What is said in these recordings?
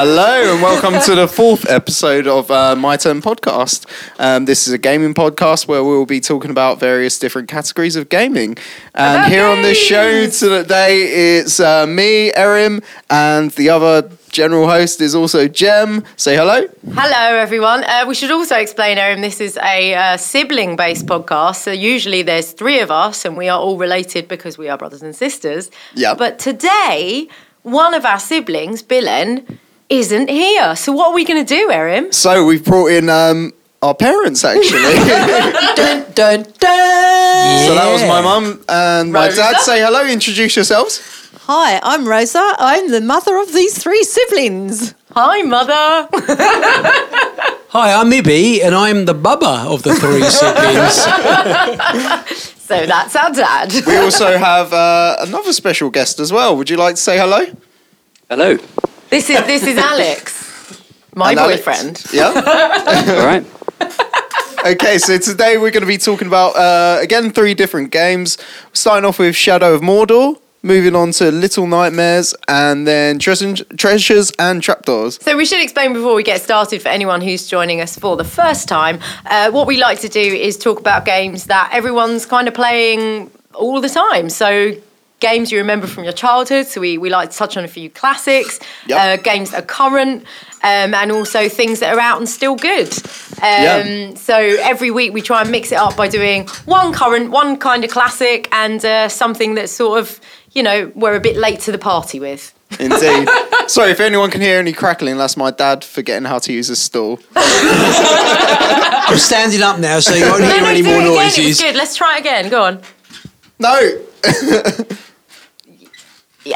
Hello and welcome to the fourth episode of uh, My Turn podcast. Um, this is a gaming podcast where we will be talking about various different categories of gaming. And About here on this show games. today, it's uh, me, Erim, and the other general host is also Jem. Say hello. Hello, everyone. Uh, we should also explain, Erin, this is a uh, sibling based podcast. So usually there's three of us and we are all related because we are brothers and sisters. Yeah. But today, one of our siblings, Billen, isn't here. So what are we going to do, Erin? So we've brought in um, our parents actually. dun, dun, dun. So that was my mum and my Rosa. dad. Say hello. Introduce yourselves. Hi, I'm Rosa. I'm the mother of these three siblings. Hi, mother. Hi, I'm Ibby, and I'm the bubba of the three siblings. so that's our dad. We also have uh, another special guest as well. Would you like to say hello? Hello. This is this is Alex, my And Alex. boyfriend. Yeah. All right. Okay, so today we're going to be talking about uh, again three different games. Starting off with Shadow of Mordor, moving on to Little Nightmares, and then Treasures, Treasures and Trapdoors. So we should explain before we get started for anyone who's joining us for the first time. Uh, what we like to do is talk about games that everyone's kind of playing all the time. So games you remember from your childhood. So we, we like to touch on a few classics, Yep. uh, games that are current, um, and also things that are out and still good. Um, Yeah. So every week we try and mix it up by doing one current, one kind of classic, and uh, something that's sort of you know we're a bit late to the party with. Indeed. Sorry if anyone can hear any crackling. That's my dad forgetting how to use a stool. I'm standing up now, so you won't No, hear no, any do more it again. noises. It's good. Let's try it again. Go on. No.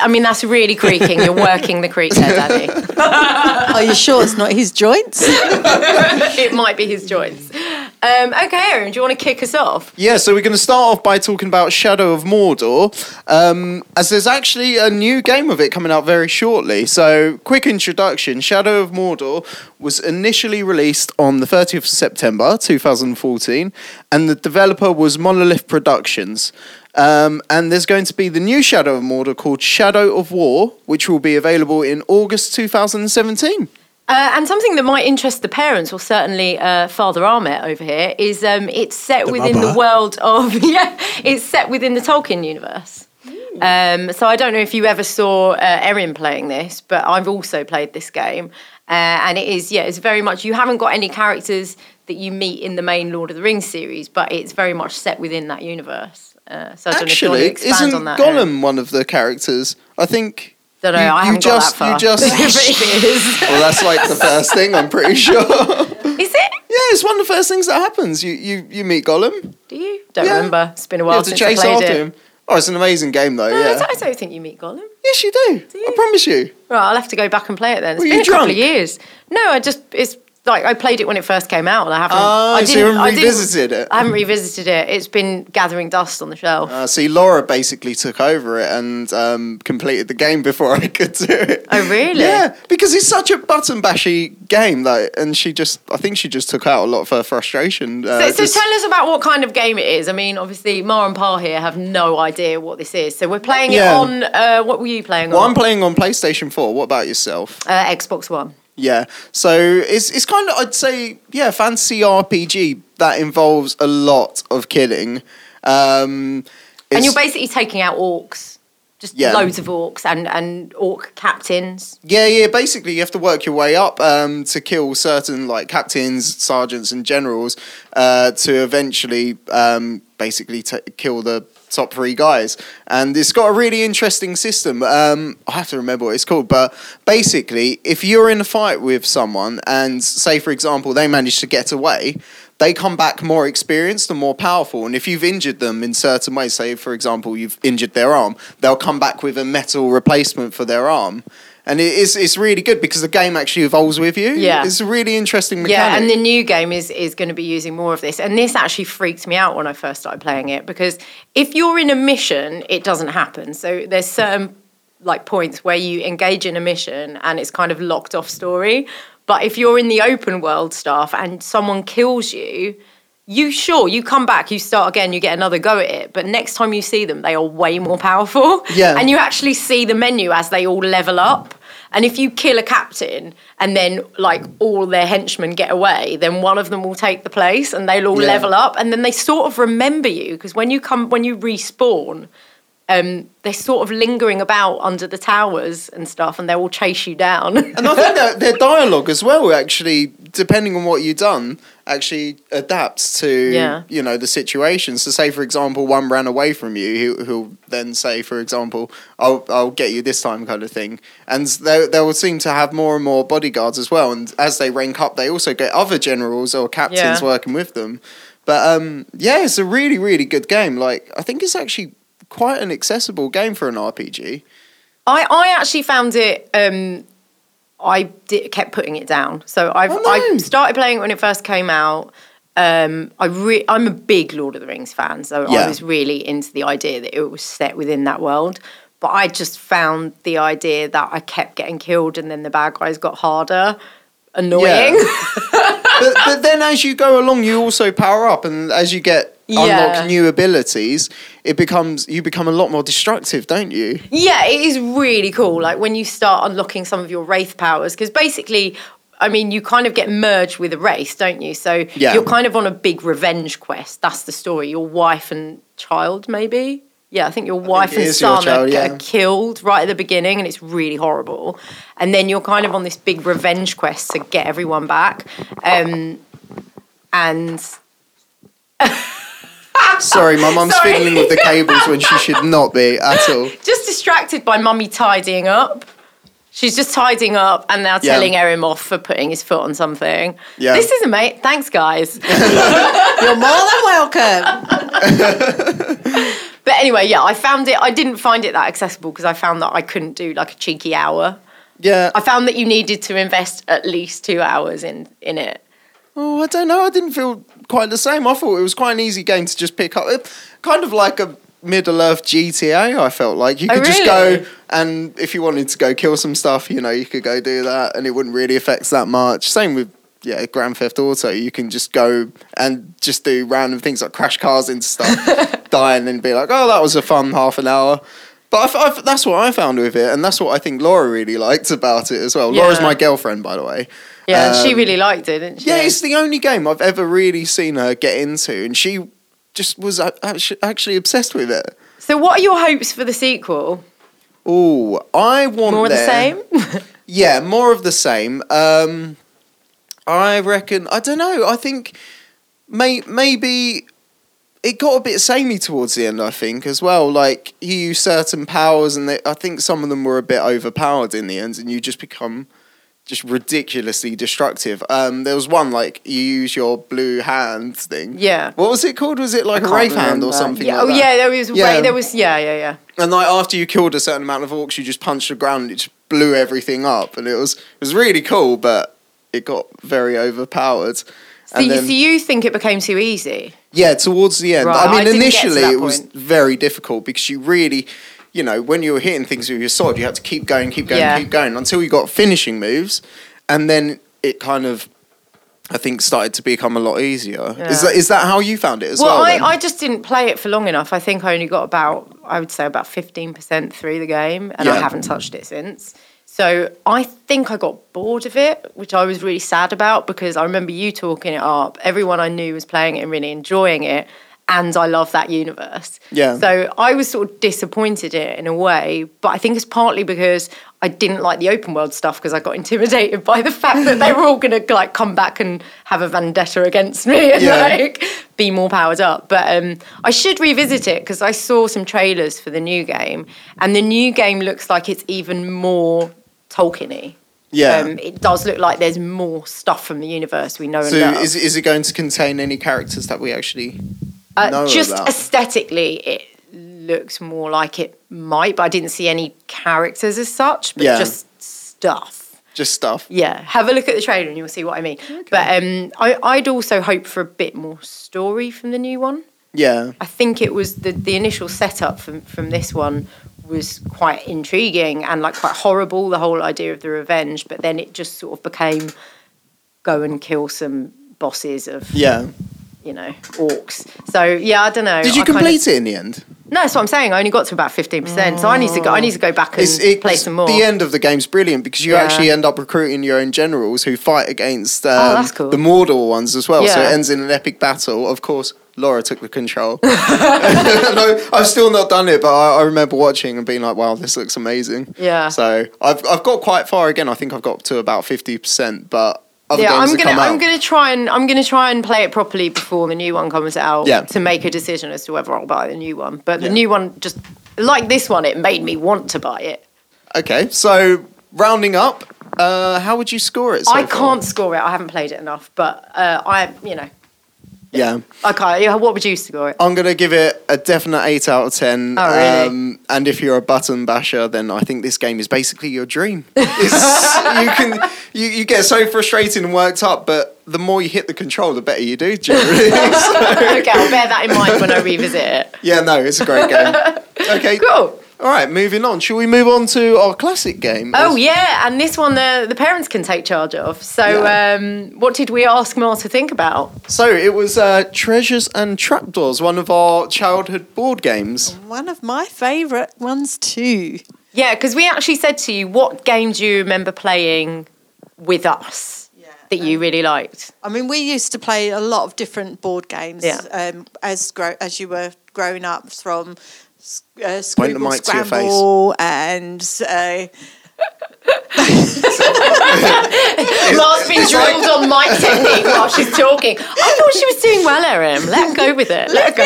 I mean, that's really creaking. You're working the creak there, Daddy. Are you sure it's not his joints? it might be his joints. Um, okay, Aaron, do you want to kick us off? Yeah, so we're going to start off by talking about Shadow of Mordor, um, as there's actually a new game of it coming out very shortly. So, quick introduction Shadow of Mordor was initially released on the 30th of September 2014, and the developer was Monolith Productions. Um, and there's going to be the new Shadow of Mordor called Shadow of War, which will be available in August 2017. Uh, and something that might interest the parents, or certainly uh, Father Ahmet over here, is um, it's set The within the world of yeah, it's set within the Tolkien universe. Um, so I don't know if you ever saw uh, Erin playing this, but I've also played this game, uh, and it is yeah, it's very much you haven't got any characters that you meet in the main Lord of the Rings series, but it's very much set within that universe. Uh, so I don't know if Actually, isn't on that. Erin. Gollum one of the characters? I think. Don't know. You- I you haven't just- got you that far. just- it is. Well, that's like the first thing, I'm pretty sure. Is it? Yeah, it's one of the first things that happens. You you you meet Gollum. Do you? Don't Yeah. remember. It's been a You while to since chase I played after it. him. Oh, it's an amazing game though. No, I yeah. don't- I don't think you meet Gollum. Yes, you do. do you? I promise you. Right, I'll have to go back and play it then. It's Were been you a couple of years. No, I just it's like I played it when it first came out, and I haven't. Oh, I so you haven't I revisited it? I haven't revisited it. It's been gathering dust on the shelf. Uh, see, Laura basically took over it and um, completed the game before I could do it. Oh, really? Yeah, because it's such a button bashy game, though, and she just, I think she just took out a lot of her frustration. Uh, so, so tell us about what kind of game it is. I mean, obviously, Ma and Pa here have no idea what this is. So we're playing Yeah. it on. Uh, what were you playing well, on? I'm playing on PlayStation 4. What about yourself? uh, Xbox One. Yeah. So it's it's kind of I'd say yeah, fantasy RPG that involves a lot of killing. Um, And you're basically taking out orcs. Just Yeah. loads of orcs and, and orc captains. yeah, yeah. Basically, you have to work your way up um, to kill certain like captains, sergeants, and generals uh, to eventually um, basically t- kill the top three guys. And it's got a really interesting system. Um, I have to remember what it's called, but basically, if you're in a fight with someone and say, for example, they manage to get away. They come back more experienced and more powerful. And if you've injured them in certain ways, say, for example, you've injured their arm, they'll come back with a metal replacement for their arm. And it is, it's really good because the game actually evolves with you. Yeah. It's a really interesting mechanic. Yeah, and the new game is is going to be using more of this. And this actually freaked me out when I first started playing it because if you're in a mission, it doesn't happen. So there's certain like points where you engage in a mission and it's kind of locked off story. But if you're in the open world stuff and someone kills you, you sure you come back, you start again, you get another go at it. But next time you see them, they are way more powerful. Yeah. And you actually see the menu as they all level up. And if you kill a captain and then like all their henchmen get away, then one of them will take the place and they'll all Yeah. level up and then they sort of remember you because when you come when you respawn, um, they're sort of lingering about under the towers and stuff and they will chase you down. And I think that their dialogue as well, actually, depending on what you've done, actually adapts to Yeah. you know the situation. So, say for example, one ran away from you, who who'll then say, for example, "I'll I'll get you this time," kind of thing. And they they will seem to have more and more bodyguards as well. And as they rank up, they also get other generals or captains Yeah. working with them. But um, yeah, it's a really really good game. Like I think it's actually quite an accessible game for an RPG. I, I actually found it. Um, I did, kept putting it down. So I've Oh, no. I started playing it when it first came out. Um, I re- I'm a big Lord of the Rings fan, so Yeah. I was really into the idea that it was set within that world. But I just found the idea that I kept getting killed, and then the bad guys got harder, annoying. but, but then as you go along, you also power up, and as you get Yeah. unlock new abilities, it becomes you become a lot more destructive, don't you? Yeah, it is really cool. Like when you start unlocking some of your wraith powers, because basically, I mean, you kind of get merged with a wraith, don't you? So Yeah. you're kind of on a big revenge quest. That's the story. Your wife and child, maybe. Yeah, I think your wife it and son child, are, yeah. are killed right at the beginning, and it's really horrible. And then you're kind of on this big revenge quest to get everyone back. Um, and Sorry, my mum's Sorry. fiddling with the cables when she should not be at all. just distracted by mummy tidying up. She's just tidying up and now Yeah. telling Erin off for putting his foot on something. Yeah. This is a mate. Thanks, guys. You're more than welcome. but anyway, yeah, I found it. I didn't find it that accessible because I found that I couldn't do like a cheeky hour. Yeah. I found that you needed to invest at least two hours in in it. Oh, I don't know. I didn't feel quite the same. I thought it was quite an easy game to just pick up. It, kind of like a Middle Earth GTA. I felt like you Oh, could just really? go and if you wanted to go kill some stuff, you know, you could go do that, and it wouldn't really affect that much. Same with yeah, Grand Theft Auto. You can just go and just do random things like crash cars into stuff, die, and then be like, oh, that was a fun half an hour. But I, I, that's what I found with it, and that's what I think Laura really liked about it as well. Laura's my girlfriend, by the way. Yeah, and she Um, really liked it, didn't she? Yeah, it's the only game I've ever really seen her get into, and she just was actually obsessed with it. so, what are your hopes for the sequel? Oh, I want More of the same? Yeah, more of the same. Um, I reckon. I don't know. I think may, maybe it got a bit samey towards the end. I think as well. Like you use certain powers, and they, I think some of them were a bit overpowered in the end, and you just become just ridiculously destructive. Um, there was one like you use your blue hand thing. Yeah. What was it called? Was it like a can't hand or something? Yeah, like oh that? yeah, there was. Yeah. Yeah. There was. Yeah, yeah, yeah. And like after you killed a certain amount of orcs, you just punched the ground and it just blew everything up, and it was it was really cool, but it got very overpowered. So, And you, then, so you think it became too easy? yeah, towards the end, Right, I mean, I didn't get to initially it was very difficult because you really, you know, when you were hitting things with your sword, you had to keep going, keep going, Yeah. keep going until you got finishing moves, and then it kind of. I think started to become a lot easier. Is that is that how you found it as well? Well. I, I just didn't play it for long enough. I think I only got about, I would say, about 15% through the game, and I haven't touched it since. So I think I got bored of it, which I was really sad about because I remember you talking it up. Everyone I knew was playing it and really enjoying it. And I love that universe. Yeah. So I was sort of disappointed in it in a way, but I think it's partly because I didn't like the open world stuff because I got intimidated by the fact that they were all going to like come back and have a vendetta against me and Yeah. like be more powered up. But um, I should revisit it because I saw some trailers for the new game, and the new game looks like it's even more Tolkien-y. yeah. Um, it does look like there's more stuff from the universe we know and so is is it going to contain any characters that we actually Uh, just about? aesthetically, it looks more like it might, but I didn't see any characters as such, but Yeah. just stuff. just stuff? Yeah, have a look at the trailer and you'll see what I mean. But um, I, I'd also hope for a bit more story from the new one. Yeah. I think it was the, the initial setup from, from this one was quite intriguing and like quite horrible, the whole idea of the revenge, but then it just sort of became go and kill some bosses of, Yeah. You know, orcs. So yeah, I don't know. Did you I complete it in the end? No, that's what I'm saying. I only got to about fifteen percent, so I need to go. I need to go back and It's, it's, play some more. The end of the game's brilliant because you Yeah. actually end up recruiting your own generals who fight against um, Oh, cool. the Mordor ones as well. So it ends in an epic battle. Of course, Laura took the control. no, I've still not done it, but I, I remember watching and being like, "Wow, this looks amazing." Yeah. So I've I've got quite far again. I think I've got to about fifty percent, but other yeah, games I'm gonna I'm gonna try and I'm gonna try and play it properly before the new one comes out. Yeah. To make a decision as to whether I'll buy the new one, but the Yeah. new one just like this one, it made me want to buy it. Okay, so rounding up, uh, how would you score it? So I far? can't score it. I haven't played it enough, but uh, I you know Yeah. Okay. What would you score it? I'm gonna give it a definite eight out of ten. Oh, really? Um, and if you're a button basher, then I think this game is basically your dream. You can you, you get so frustrated and worked up, but the more you hit the control, the better you do. Generally. So, okay, I'll bear that in mind when I revisit it. yeah, no, it's a great game. Okay, Cool. All right, moving on. Shall we move on to our classic game? Oh yeah, and this one the the parents can take charge of. So Yeah. um, what did we ask Mar to think about? So it was uh, Treasures and Trapdoors, one of our childhood board games. One of my favourite ones too. Yeah, because we actually said to you, what game do you remember playing with us that you really liked? I mean, we used to play a lot of different board games Yeah. um, as grow- as you were growing up, from s- uh, Point the Scribble mic to your face. Scramble and uh, Mar's been drilled on mic technique while she's talking. I thought she was doing well, Erin. Let her go with it. Let her go.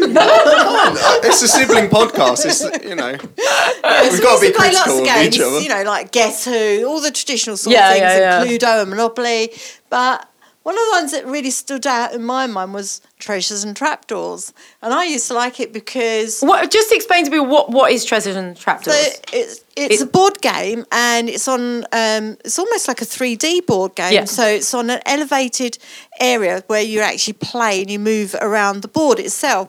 with it. hello. It's a sibling podcast. It's you know Yeah, We've so gotta be used to play lots critical of of games, each other. you know, like Guess Who, all the traditional sort Yeah, of things, yeah, and. Cluedo and Monopoly. But one of the ones that really stood out in my mind was Treasures and Trapdoors, and I used to like it because What, just explain to me what, what is Treasures and Trapdoors? so it's it's It- a board game and it's on um, it's almost like a 3D board game. Yeah. So it's on an elevated area where you actually play and you move around the board itself.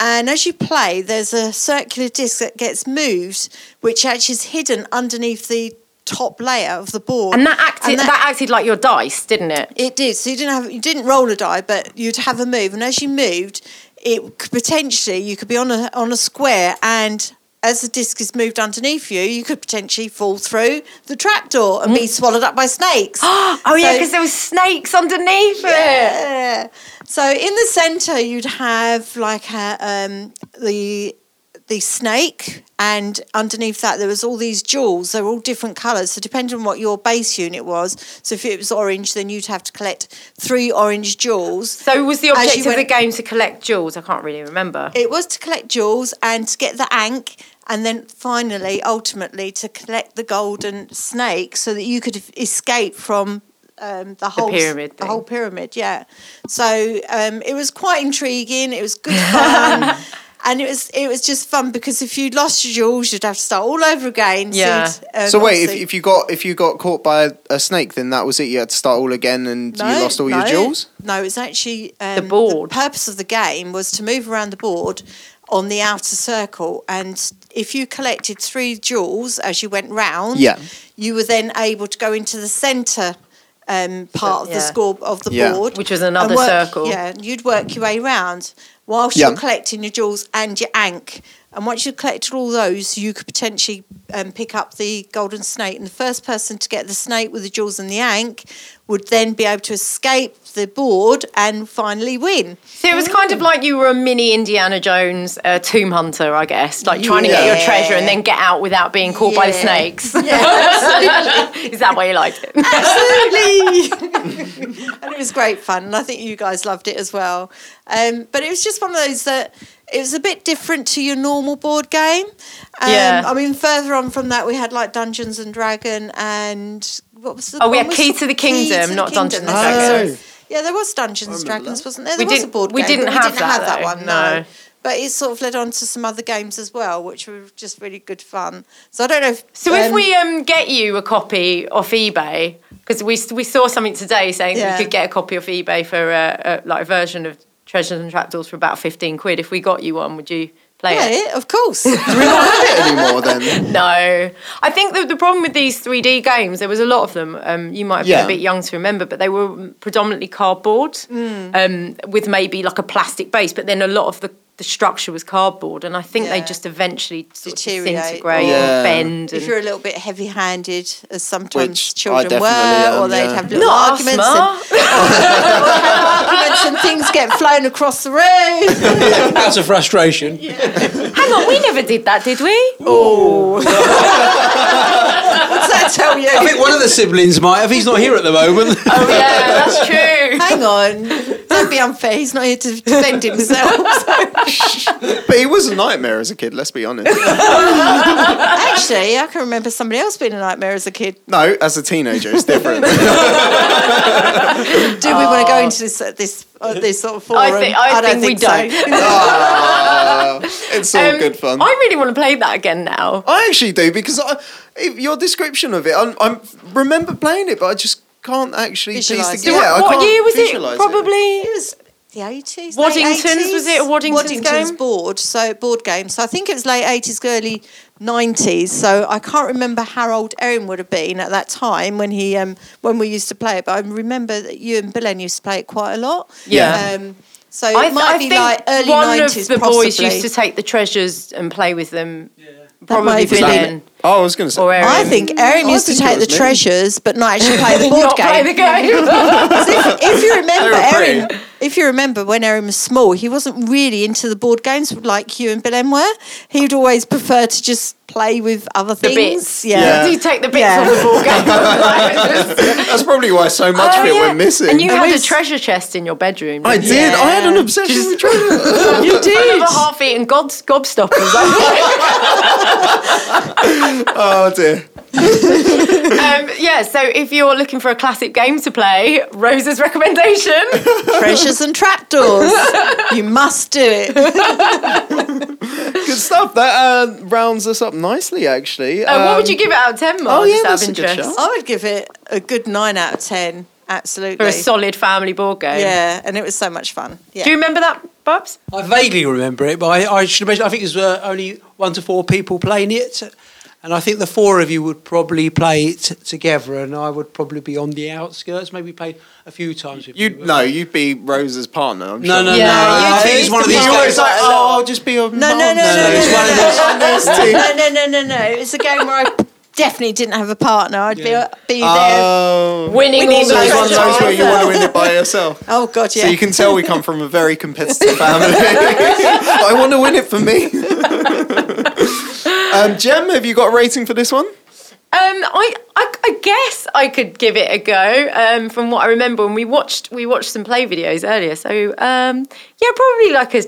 And as you play, there's a circular disc that gets moved, which actually is hidden underneath the top layer of the board. and that acted And that, that- acted like your dice, didn't it? it did. So you didn't have you didn't roll a die, but you'd have a move, and as you moved, it could potentially you could be on a on a square, and as the disc is moved underneath you, you could potentially fall through the trapdoor and be swallowed up by snakes. Oh yeah, because there were snakes underneath it. So in the centre, you'd have like a, um, the the snake, and underneath that there was all these jewels. They're all different colours. So depending on what your base unit was, so if it was orange, then you'd have to collect three orange jewels. So was the objective of the game to collect jewels? I can't really remember. It was to collect jewels and to get the ankh, and then finally, ultimately, to collect the golden snake so that you could escape from um, the whole s- pyramid The whole pyramid, yeah. So um, it was quite intriguing. It was good fun. And it was it was just fun because if you lost your jewels, you'd have to start all over again. Yeah. you'd, um, So wait, if, if you got if you got caught by a, a snake, then that was it. You had to start all again, and you lost all your jewels. No, it's actually um, board. The purpose of the game was to move around the board on the outer circle, and if you collected three jewels as you went round, Yeah. you were then able to go into the centre. Um, part of the score of the Yeah. board, Which was another work- circle. Yeah, you'd work your way around whilst Yeah. you're collecting your jewels and your ank. And once you've collected all those, you could potentially um, pick up the golden snake. And the first person to get the snake with the jewels and the ankh would then be able to escape the board and finally win. So it was kind of like you were a mini Indiana Jones uh, tomb hunter, I guess, like trying to get your treasure and then get out without being caught by the snakes. Yeah, Is that why you liked it? absolutely. and it was great fun. And I think you guys loved it as well. Um, but it was just one of those that it was a bit different to your normal board game. Um, Yeah. I mean, further on from that, we had like Dungeons and Dragon and what was the Oh, we one had Key to the Kingdom, not Dungeons and. Dragons. Yeah, there was Dungeons and Dragons, wasn't there? We There was a didn't- board we game. didn't but have we didn't that, have that though, one. no. No. But it sort of led on to some other games as well, which were just really good fun. So I don't know if. So if um, we um, get you a copy off eBay, because we we saw something today saying that Yeah. you could get a copy off eBay for uh, a, like a version of Treasures and Trapdoors for about fifteen quid. If we got you one, would you play it? Yeah, of course. Do we not have it anymore then? No, I think the, the problem with these 3D games, there was a lot of them. Um, you might have been Yeah. a bit young to remember, but they were predominantly cardboard Hmm. um, with maybe like a plastic base. But then a lot of the the structure was cardboard, and I think they just eventually sort of Deteriorate. disintegrate Yeah. or bend. If And you're a little bit heavy-handed, as sometimes Which children were, definitely or am, they'd yeah. have little not arguments, asthma. and, arguments and things get flown across the room. That's a frustration. Hang on, we never did that, did we? What's that tell you? I think one of the siblings might have. He's not here at the moment. Oh yeah, that's true. Hang on, don't be unfair. He's not here to defend himself. But he was a nightmare as a kid. Let's be honest. Actually, I can remember somebody else being a nightmare as a kid. No, as a teenager, it's different. Do we want to go into this uh, this uh, this sort of forum? I think I, don't think, we so. don't. Ah, it's all Um, good fun. I really want to play that again now. I actually do because I, your description of it, I, I remember playing it, but I just can't actually piece Visualise the, it. yeah, I what can't year was it? visualise Probably. It was the eighties. Waddington's, was it a Waddington's Waddington's game? board, so board game. So I think it was late eighties, early nineties. So I can't remember how old Erin would have been at that time when he um when we used to play it. But I remember that you and Billen used to play it quite a lot. Yeah. Um, so I, it might I be think like early one nineties. of the boys used to take the treasures and play with them. Probably might have been Billen Oh, I was going to say. or Erin. I think Erin oh, I used to think it take the was me. treasures, but not actually play the board not game. play the game. if, if you remember, They were pretty. Erin, if you remember when Erin was small, he wasn't really into the board games like you and Billen were. He'd always prefer to just play with other the things. bits. Yeah. You take the bits Yeah. off the board game. That's probably why so much Oh, of it oh, yeah. we're missing. And you And had we a s- treasure chest in your bedroom. I didn't you? did. I had an Yeah. obsession with treasure. you Full did. of half-eaten gobs- gobstoppers. oh dear. um, yeah, so if you're looking for a classic game to play, Rose's recommendation. Treasures and trapdoors. you must do it. Good stuff. That uh, rounds us up nicely, actually. Uh, what would Um, you give it out of 10, Mark? oh, yeah, that's of a good interest? shout. I would give it a good nine out of ten. Absolutely. For a solid family board game. yeah, and it was so much fun. Yeah. Do you remember that, Bubs? I vaguely remember it, but I, I should imagine. I think there's uh, only one to four people playing it, and I think the four of you would probably play it together, and I would probably be on the outskirts. Maybe played a few times with you. You no, you'd be Rose's partner. I'm No, sure. no, Yeah, no. you I think two it's one of used these to You're play always games. like, oh, oh, I'll just be a No, no, no, no, mum. no, it's no, one of no, those- no, no, no, no, no, no. It's a game where I definitely didn't have a partner. I'd Yeah. be be there. Oh. Winning Winning all So the it's one of treasure those where you prizes. want to win it by yourself. oh God, yeah. So you can tell we come from a very competitive family. I want to win it for me. Um, Jem, have you got a rating for this one? Um, I, I, I guess I could give it a go. Um, from what I remember, and we watched we watched some play videos earlier. So um, yeah, probably like a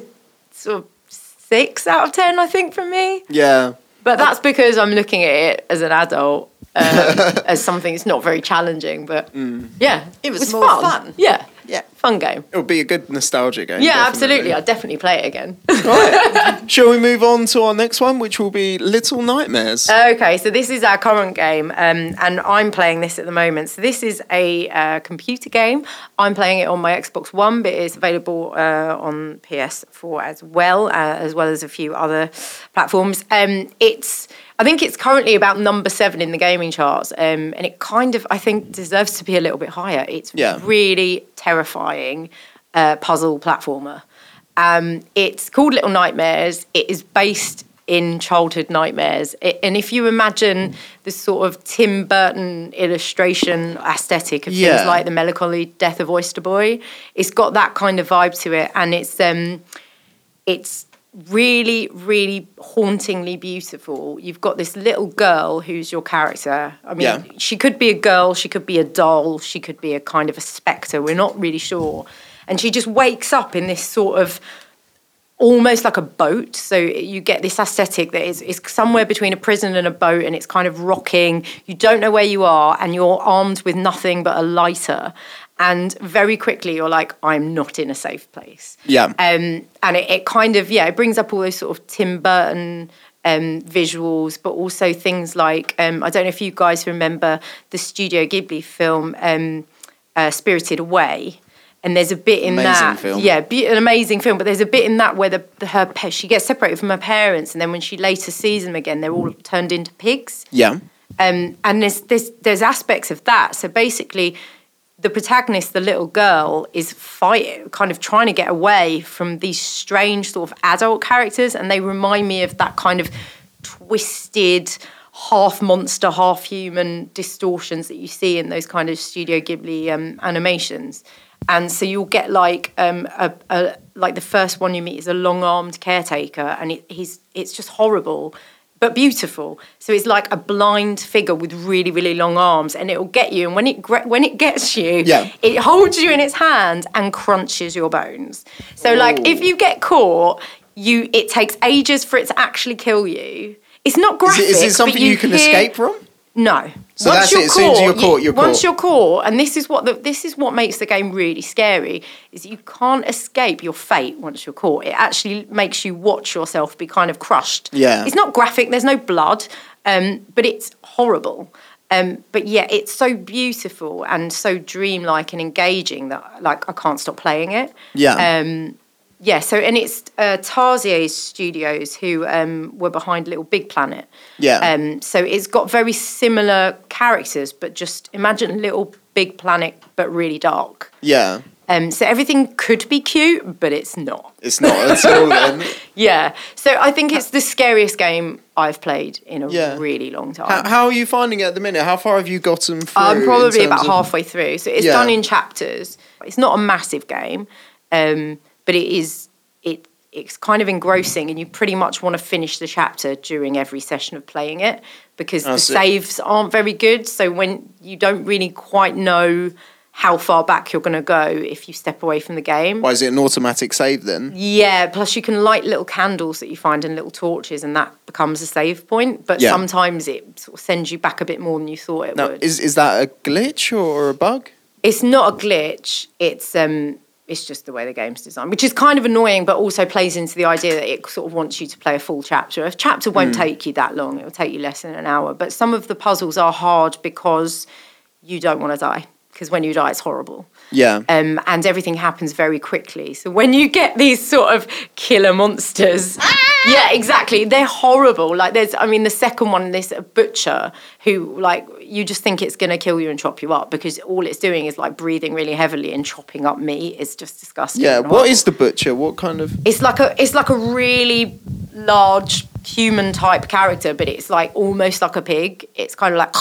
sort of six out of ten, I think, from me. Yeah. But that's because I'm looking at it as an adult, um, as something that's not very challenging. But yeah, It was more fun. Yeah, Yeah. fun game. It would be a good nostalgia game. Yeah, definitely. absolutely. I'd definitely play it again. Shall we move on to our next one, which will be Little Nightmares? Okay, so this is our current game, um, and I'm playing this at the moment. So this is a uh, computer game. I'm playing it on my Xbox One, but it's available uh, on PS4 as well, uh, as well as a few other platforms. Um, it's I think it's currently about number seven in the gaming charts, um, and it kind of I think deserves to be a little bit higher. It's Yeah. really terrifying uh, puzzle platformer. Um, it's called Little Nightmares. It is based in childhood nightmares. It, and if you imagine this sort of Tim Burton illustration aesthetic of Yeah. things like The Melancholy Death of Oyster Boy, it's got that kind of vibe to it. And it's um, it's really, really hauntingly beautiful. You've got this little girl who's your character. I mean, Yeah. she could be a girl, she could be a doll, she could be a kind of a spectre. We're not really sure. And she just wakes up in this sort of almost like a boat. So you get this aesthetic that is, is somewhere between a prison and a boat, and it's kind of rocking. You don't know where you are, and you're armed with nothing but a lighter. And very quickly, you're like, I'm not in a safe place. Yeah. Um, and it, it kind of, yeah, it brings up all those sort of Tim Burton um, visuals, but also things like, um, I don't know if you guys remember the Studio Ghibli film um, uh, Spirited Away. And there's a bit in Amazing that, film. yeah, be, an amazing film. But there's a bit in that where the, the her she gets separated from her parents, and then when she later sees them again, they're all turned into pigs. yeah. Um, and there's, there's there's aspects of that. So basically, the protagonist, the little girl, is fighting, kind of trying to get away from these strange sort of adult characters, and they remind me of that kind of twisted, half monster, half human distortions that you see in those kind of Studio Ghibli um, animations. And so you'll get like um, a, a like the first one you meet is a long-armed caretaker, and it, he's it's just horrible but beautiful. So it's like a blind figure with really, really long arms, and it'll get you. And when it when it gets you, Yeah. it holds you in its hand and crunches your bones. So like if you get caught, you it takes ages for it to actually kill you. It's not Is graphic. it, is it something you, can hear- escape from? No. So that's it, as soon as you're caught, you're once caught. you're caught, and this is what the, this is what makes the game really scary, is you can't escape your fate once you're caught. It actually makes you watch yourself be kind of crushed. Yeah. It's not graphic, there's no blood, um, but it's horrible. Um, but yeah, it's so beautiful and so dreamlike and engaging that like I can't stop playing it. Yeah. Um, yeah, so and it's uh, Tarsier Studios who um, were behind Little Big Planet. Yeah. Um, so it's got very similar characters, but just imagine Little Big Planet, but really dark. yeah. Um, so everything could be cute, but it's not. It's not at all then. Yeah. So I think it's the scariest game I've played in a Yeah. really long time. How, how are you finding it at the minute? How far have you gotten through? I'm probably about of- halfway through. So it's Yeah. done in chapters. It's not a massive game, um, but it is it it's kind of engrossing and you pretty much want to finish the chapter during every session of playing it because the saves aren't very good. So when you don't really quite know how far back you're going to go if you step away from the game. Why is it an automatic save then? Yeah, plus you can light little candles that you find in little torches, and that becomes a save point. But Yeah. sometimes it sort of sends you back a bit more than you thought it Now, would. is is that a glitch or a bug? it's not a glitch. It's um, it's just the way the game's designed, which is kind of annoying, but also plays into the idea that it sort of wants you to play a full chapter. A chapter won't take you that long; it will take you less than an hour. But some of the puzzles are hard because you don't want to die. Because when you die, it's horrible. Yeah. Um, and everything happens very quickly. So when you get these sort of killer monsters, yeah, exactly, they're horrible. Like there's, I mean, the second one, this butcher who, like, you just think it's going to kill you and chop you up because all it's doing is like breathing really heavily and chopping up meat. It's just disgusting. yeah. What is the butcher? What kind of? It's like a, it's like a really large human type character, but it's like almost like a pig. It's kind of like,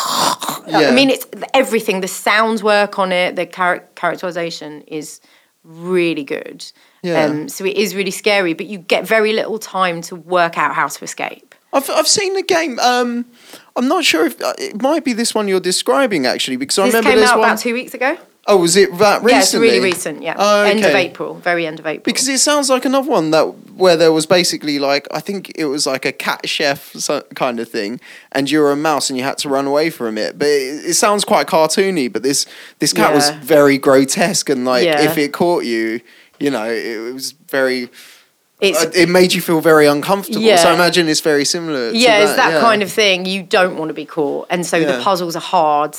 Yeah. I mean, it's everything. The sounds work on it. The char- characterization is really good. Yeah. Um, so it is really scary, but you get very little time to work out how to escape. I've I've seen the game. Um, I'm not sure if uh, it might be this one you're describing actually because I This remember came out one. about two weeks ago. Oh, was it that recently? Yeah, it's really recent. Yeah, Oh, end of. April, very end of April. Because it sounds like another one that where there was basically like I think it was like a cat chef kind of thing, and you were a mouse and you had to run away from it. But it, it sounds quite cartoony. But this this cat was very grotesque, and like Yeah. if it caught you, you know, it was very. it's uh, it made you feel very uncomfortable. So I imagine it's very similar. yeah, to it's that yeah. kind of thing. You don't want to be caught, and so Yeah. the puzzles are hard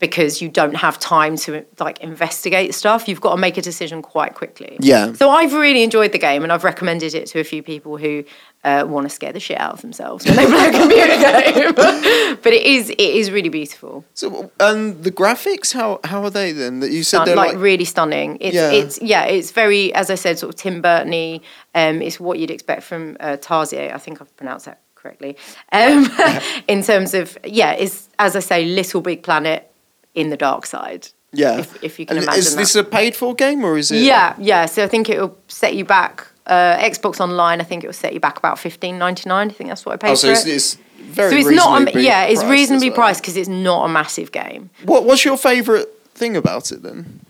because you don't have time to like investigate stuff. You've got to make a decision quite quickly. Yeah. So I've really enjoyed the game, and I've recommended it to a few people who uh, want to scare the shit out of themselves when they play a computer game. but it is it is really beautiful. So and the graphics, how how are they then? That you said Stun- they're like, like, really stunning. It's Yeah. it's yeah, it's very as I said, sort of Tim Burton-y. Um, it's what you'd expect from uh, Tarsier. I think I've pronounced that correctly. Um, in terms of yeah, it's as I say, Little Big Planet in the dark side. yeah. if- if you can And imagine Is this a paid for game or is it? Yeah, yeah. So I think it will set you back. Uh, Xbox Online, I think it will set you back about fifteen ninety nine. I think that's what I paid Oh, so for it's, it. it's very so it's not, a, yeah, it's reasonably well. priced because it's not a massive game. What What's your favourite thing about it then?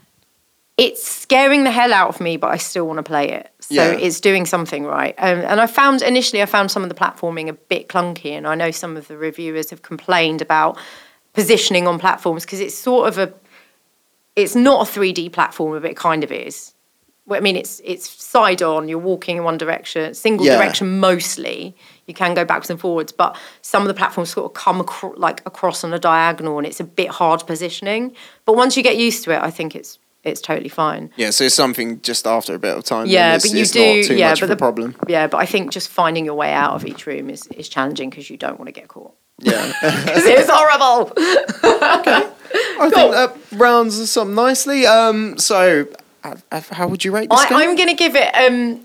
it's scaring the hell out of me, but I still want to play it. So Yeah. it's doing something right. Um, and I found initially, I found some of the platforming a bit clunky, and I know some of the reviewers have complained about positioning on platforms because it's sort of a, it's not a 3D platformer, but it kind of is. Well, I mean, it's it's side on. You're walking in one direction, single Yeah. direction mostly. You can go backwards and forwards, but some of the platforms sort of come acro- like across on a diagonal, and it's a bit hard positioning. But once you get used to it, I think it's it's totally fine. Yeah, so it's something just after a bit of time. Yeah, it's, but you do. Not too yeah, much but of a the problem. Yeah, but I think just finding your way out of each room is is challenging because you don't want to get caught. Yeah. Because it's horrible. I think that rounds us up nicely. Um, so, uh, uh, how would you rate this I, game? I'm going to give it um,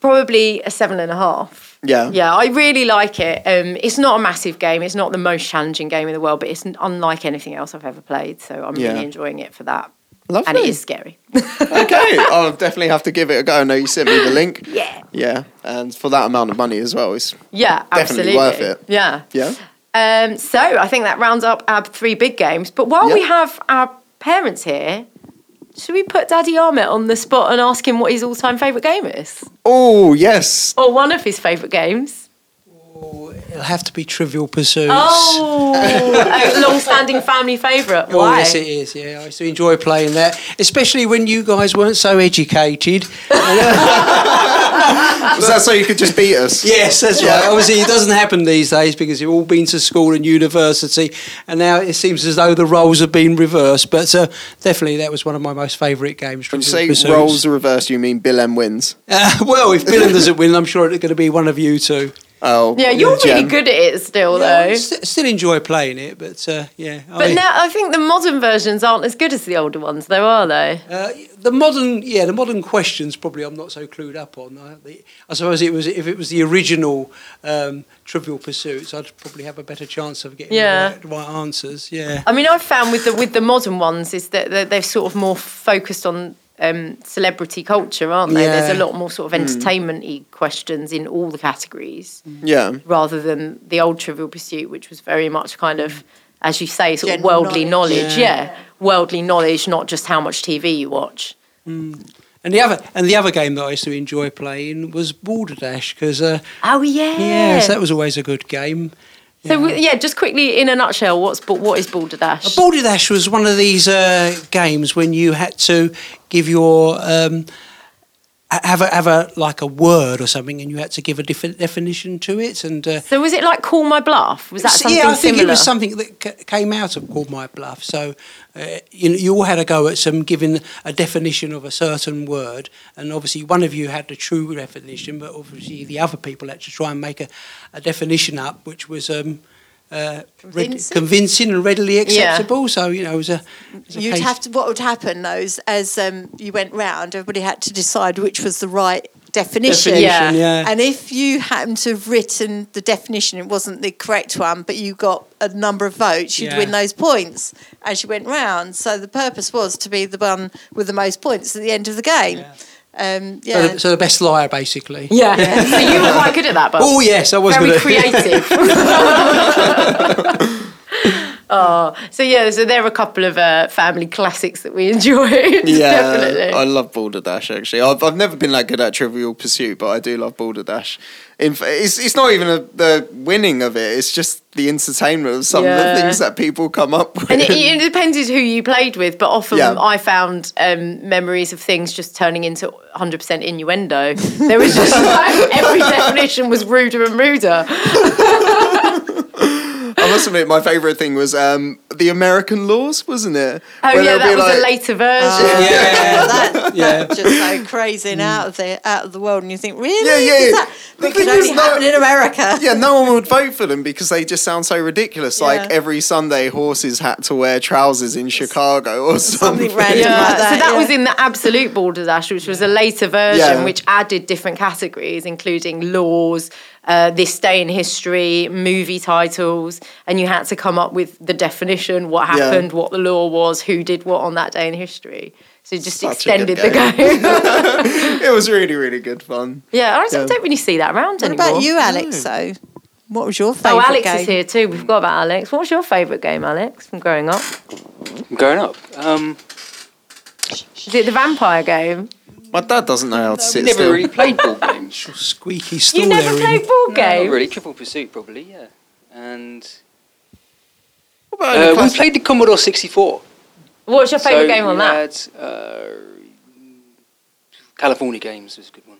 probably a seven and a half. Yeah. Yeah, I really like it. Um, it's not a massive game. It's not the most challenging game in the world, but it's unlike anything else I've ever played. So I'm Yeah. really enjoying it for that. Lovely. And it is scary. okay, I'll definitely have to give it a go. I know you sent me the link. Yeah. Yeah, and for that amount of money as well, it's Yeah, Definitely absolutely. worth it. Yeah. yeah. Um, so I think that rounds up our three big games. But while we have our parents here, should we put Daddy Armit on the spot and ask him what his all-time favourite game is, Oh yes, or one of his favourite games? Oh, it'll have to be Trivial Pursuit. Oh, long-standing family favourite. Oh, yes, it is. Yeah, I used to enjoy playing that, especially when you guys weren't so educated. was that so you could just beat us? Yes, that's right. Obviously, it doesn't happen these days because you've all been to school and university, and now it seems as though the roles have been reversed. But uh, definitely, that was one of my most favourite games. When you say roles are reversed, you mean Billen wins? Uh, well, if Billen doesn't win, I'm sure it's going to be one of you two. Oh, Yeah, you're really good at it still, I though. st- still enjoy playing it, but uh, yeah. But mean, now I think the modern versions aren't as good as the older ones, though, are they? Uh, the modern, yeah, the modern questions probably I'm not so clued up on. I, the, I suppose it was if it was the original um, Trivial Pursuits, I'd probably have a better chance of getting Yeah. the, right, right answers. Yeah, I mean, I've found with the with the modern ones is that they're, they're sort of more focused on um, celebrity culture, aren't they? There's a lot more sort of entertainment-y questions in all the categories, Yeah, rather than the old Trivial Pursuit, which was very much kind of, as you say, sort of worldly knowledge. knowledge. Yeah. worldly knowledge, not just how much TV you watch. and the other and the other game that I used to enjoy playing was Balderdash because uh, Oh yeah, yes, that was always a good game. So yeah, just quickly in a nutshell, what's what is Balderdash? Dash was one of these uh, games when you had to give your um, have a have a like a word or something, and you had to give a different definition to it. And uh, So was it like Call My Bluff? Was that something yeah, I think similar? it was something that c- came out of call My Bluff. So uh, you, you all had a go at some giving a definition of a certain word, and obviously one of you had the true definition, but obviously the other people had to try and make a, a definition up which was. Um, uh, read- Convincing? convincing and readily acceptable. So you know, it was a. it was You'd case- have to. What would happen though is, as um, you went round, everybody had to decide which was the right definition. definition, Yeah. yeah. And if you happened to have written the definition, it wasn't the correct one, but you got a number of votes, you'd Yeah. win those points as you went round. So the purpose was to be the one with the most points at the end of the game. Yeah. Um, So, yeah. the, so the best liar, basically. yeah. so you were quite good at that, but Oh yes, I was very going to. creative. oh, so yeah, so there are a couple of uh, family classics that we enjoyed. yeah. definitely. I love Balderdash. Actually, I've I've never been that good at Trivial Pursuit, but I do love Balderdash. In it's it's not even a, the winning of it; it's just the entertainment of some of the things that people come up with. and it, it depended who you played with, but often Yeah. I found um, memories of things just turning into 100% innuendo. There was just like, every definition was ruder and ruder. I must admit, my favourite thing was um, the American laws, wasn't it? Oh Where yeah, that be was a later version. Oh, Yeah. that, Yeah. that just so crazy and out of the out of the world, and you think, really? Yeah, yeah. Is that, The it could thing only is, no- happen in America. Yeah, no one would vote for them because they just sound so ridiculous. Yeah. Like every Sunday, horses had to wear trousers in Chicago or something. Something random Yeah, like that. so that yeah. was in the absolute Balderdash, which was a later version, Yeah. which added different categories, including laws, uh, this day in history, movie titles, and you had to come up with the definition, what Yeah. happened, what the law was, who did what on that day in history. So it just Such a good extended the game. it was really, really good fun. yeah, I Yeah. don't really see that around What anymore. about you, Alex? Though, what was your favourite Oh, Alex game? is here too. We forgot about Alex. What was your favourite game, Alex, from growing up? Growing up, um, Is it the vampire game? My dad doesn't know how to we sit never still. really played ball games. Squeaky stool You never there. played ball games. No, not really. Trivial Pursuit, probably, yeah. And What about uh, we played the Commodore 64. What's your favourite So game on we that? Had, uh, California Games was a good one.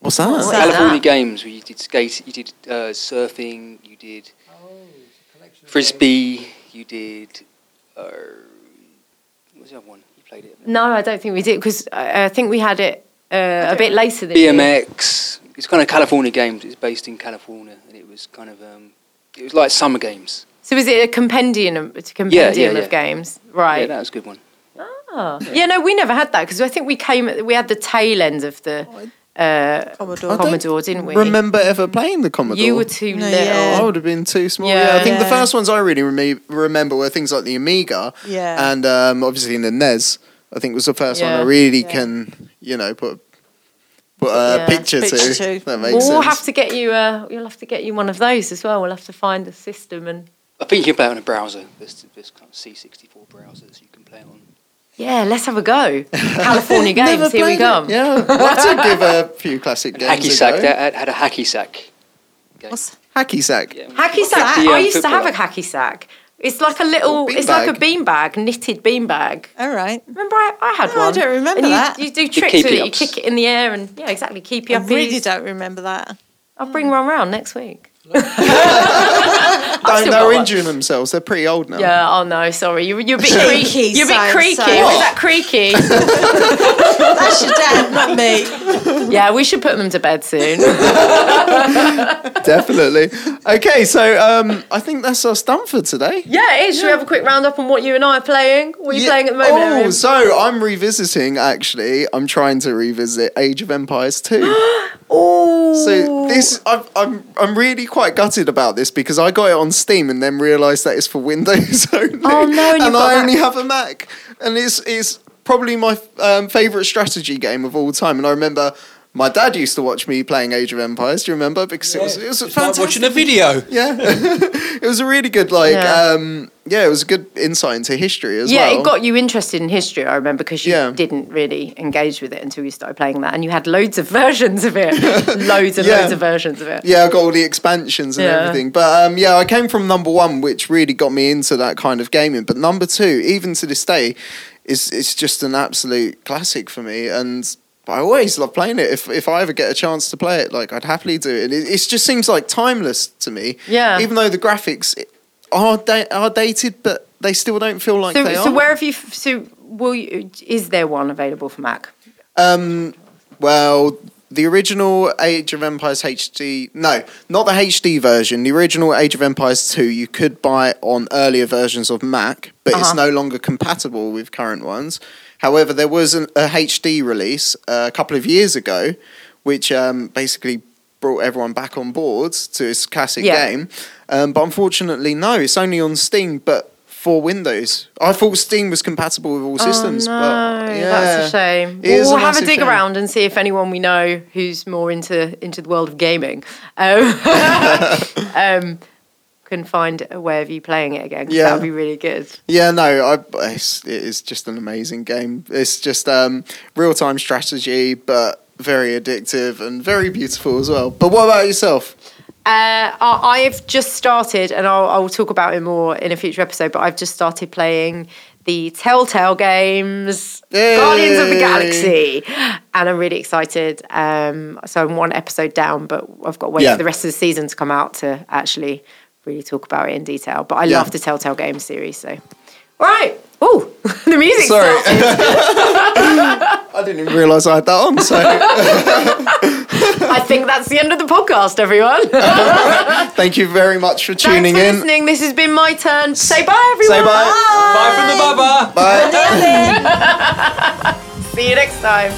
What's that? What is California that? Games, where you did skate, you did uh, surfing, you did frisbee, you did. Uh, what was the other one? You played it. No, I don't think we did because I, I think we had it uh, a bit later than you. BMX. It's kind of California Games. It's based in California, and it was kind of um, it was like summer games. So is it a compendium, a compendium yeah. of games? Right. Yeah, that was a good one. Yeah, no, we never had that because I think we came. We had the tail end of the uh, Commodore. Commodore, didn't we? Remember ever playing the Commodore? You were too No, little. yeah. I would have been too small. Yeah. Yeah, I think the first ones I really reme- remember were things like the Amiga. Yeah. And um, obviously the NES. I think was the first one I really Yeah. can, you know, put put a Yeah. picture, Picture to. to. That makes We'll sense. have to get you. Uh, you'll have to get you one of those as well. We'll have to find a system and. I think you can play it on a browser. There's, there's kind of C64 browsers you can play on. Yeah, let's have a go. California games, here we played it. come. Yeah, we'll to give a few classic And games hacky sack. go. Had, had a hacky sack. game. What's- Hacky sack. Yeah. Hacky sack. The, I used to have a footballer. hacky sack. It's like a little. Little It's like a beanbag. beanbag, knitted beanbag. All right. Remember, I, I had No, I don't remember you, that. You do tricks with it it. You kick it in the air, and yeah, exactly. Keep you up. I really don't remember that. I'll bring one round next week. Don't, still they're one. injuring themselves. They're pretty old now. Yeah. Oh no, sorry. You, you're a bit Creaky, creaky. You're a bit creaky. so- Was that creaky? That's your dad, not me. yeah, we should put them to bed soon. Definitely. Okay, so um, I think that's us done for today. yeah, it is. Should we have a quick roundup on what you and I are playing? What are you Yeah. playing at the moment? Oh, Erin? so I'm revisiting. Actually, I'm trying to revisit Age of Empires 2. Oh, so this, I'm, I'm, I'm really quite gutted about this because I got it on Steam and then realised that it's for Windows only. Oh, no, and and I only have a Mac, and it's it's probably my um, favourite strategy game of all time. And I remember. My dad used to watch me playing Age of Empires. Do you remember? Because it was it was a It's like watching a video. yeah, it was a really good like Yeah. um yeah, it was a good insight into history as yeah, well. Yeah, it got you interested in history. I remember because you Yeah. didn't really engage with it until you started playing that, and you had loads of versions of it, loads and Yeah. loads of versions of it. yeah, I got all the expansions and Yeah. everything. But um, yeah, I came from number one, which really got me into that kind of gaming. But number two, even to this day, is it's just an absolute classic for me. And I always love playing it. If if I ever get a chance to play it, like I'd happily do it. It, it just seems like timeless to me. Yeah. Even though the graphics are da- are dated, but they still don't feel like So, they so are. where have you? So, will you, is there one available for Mac? Um, well, the original Age of Empires HD, no, not the HD version. The original Age of Empires 2, you could buy on earlier versions of Mac, but it's Uh-huh. no longer compatible with current ones. However, there was an, a HD release uh, a couple of years ago, which um, basically brought everyone back on board to its classic Yeah. game. Um, but unfortunately, no, it's only on Steam, but for Windows. I thought Steam was compatible with all systems, oh, no, but yeah, that's a shame. We'll a have a dig shame. around and see if anyone we know who's more into into the world of gaming um, um, can find a way of you playing it again. Yeah. that would be really good. Yeah, no, I, it's, it is just an amazing game. It's just um, real time strategy, but very addictive and very beautiful as well. But what about yourself? Uh, I- I've just started, and I'll, I'll talk about it more in a future episode. But I've just started playing the Telltale games, Guardians of the Galaxy, and I'm really excited. Um, so I'm one episode down, but I've got to wait Yeah. for the rest of the season to come out to actually really talk about it in detail. But I Yeah. love the Telltale Games series. So, all right. Oh, the music Sorry. I didn't even realise I had that on. So I think that's the end of the podcast, everyone. thank you very much for Thanks tuning for in. listening. This has been my turn. Say bye, everyone. Say bye. Bye from the bubba. Bye. See you next time.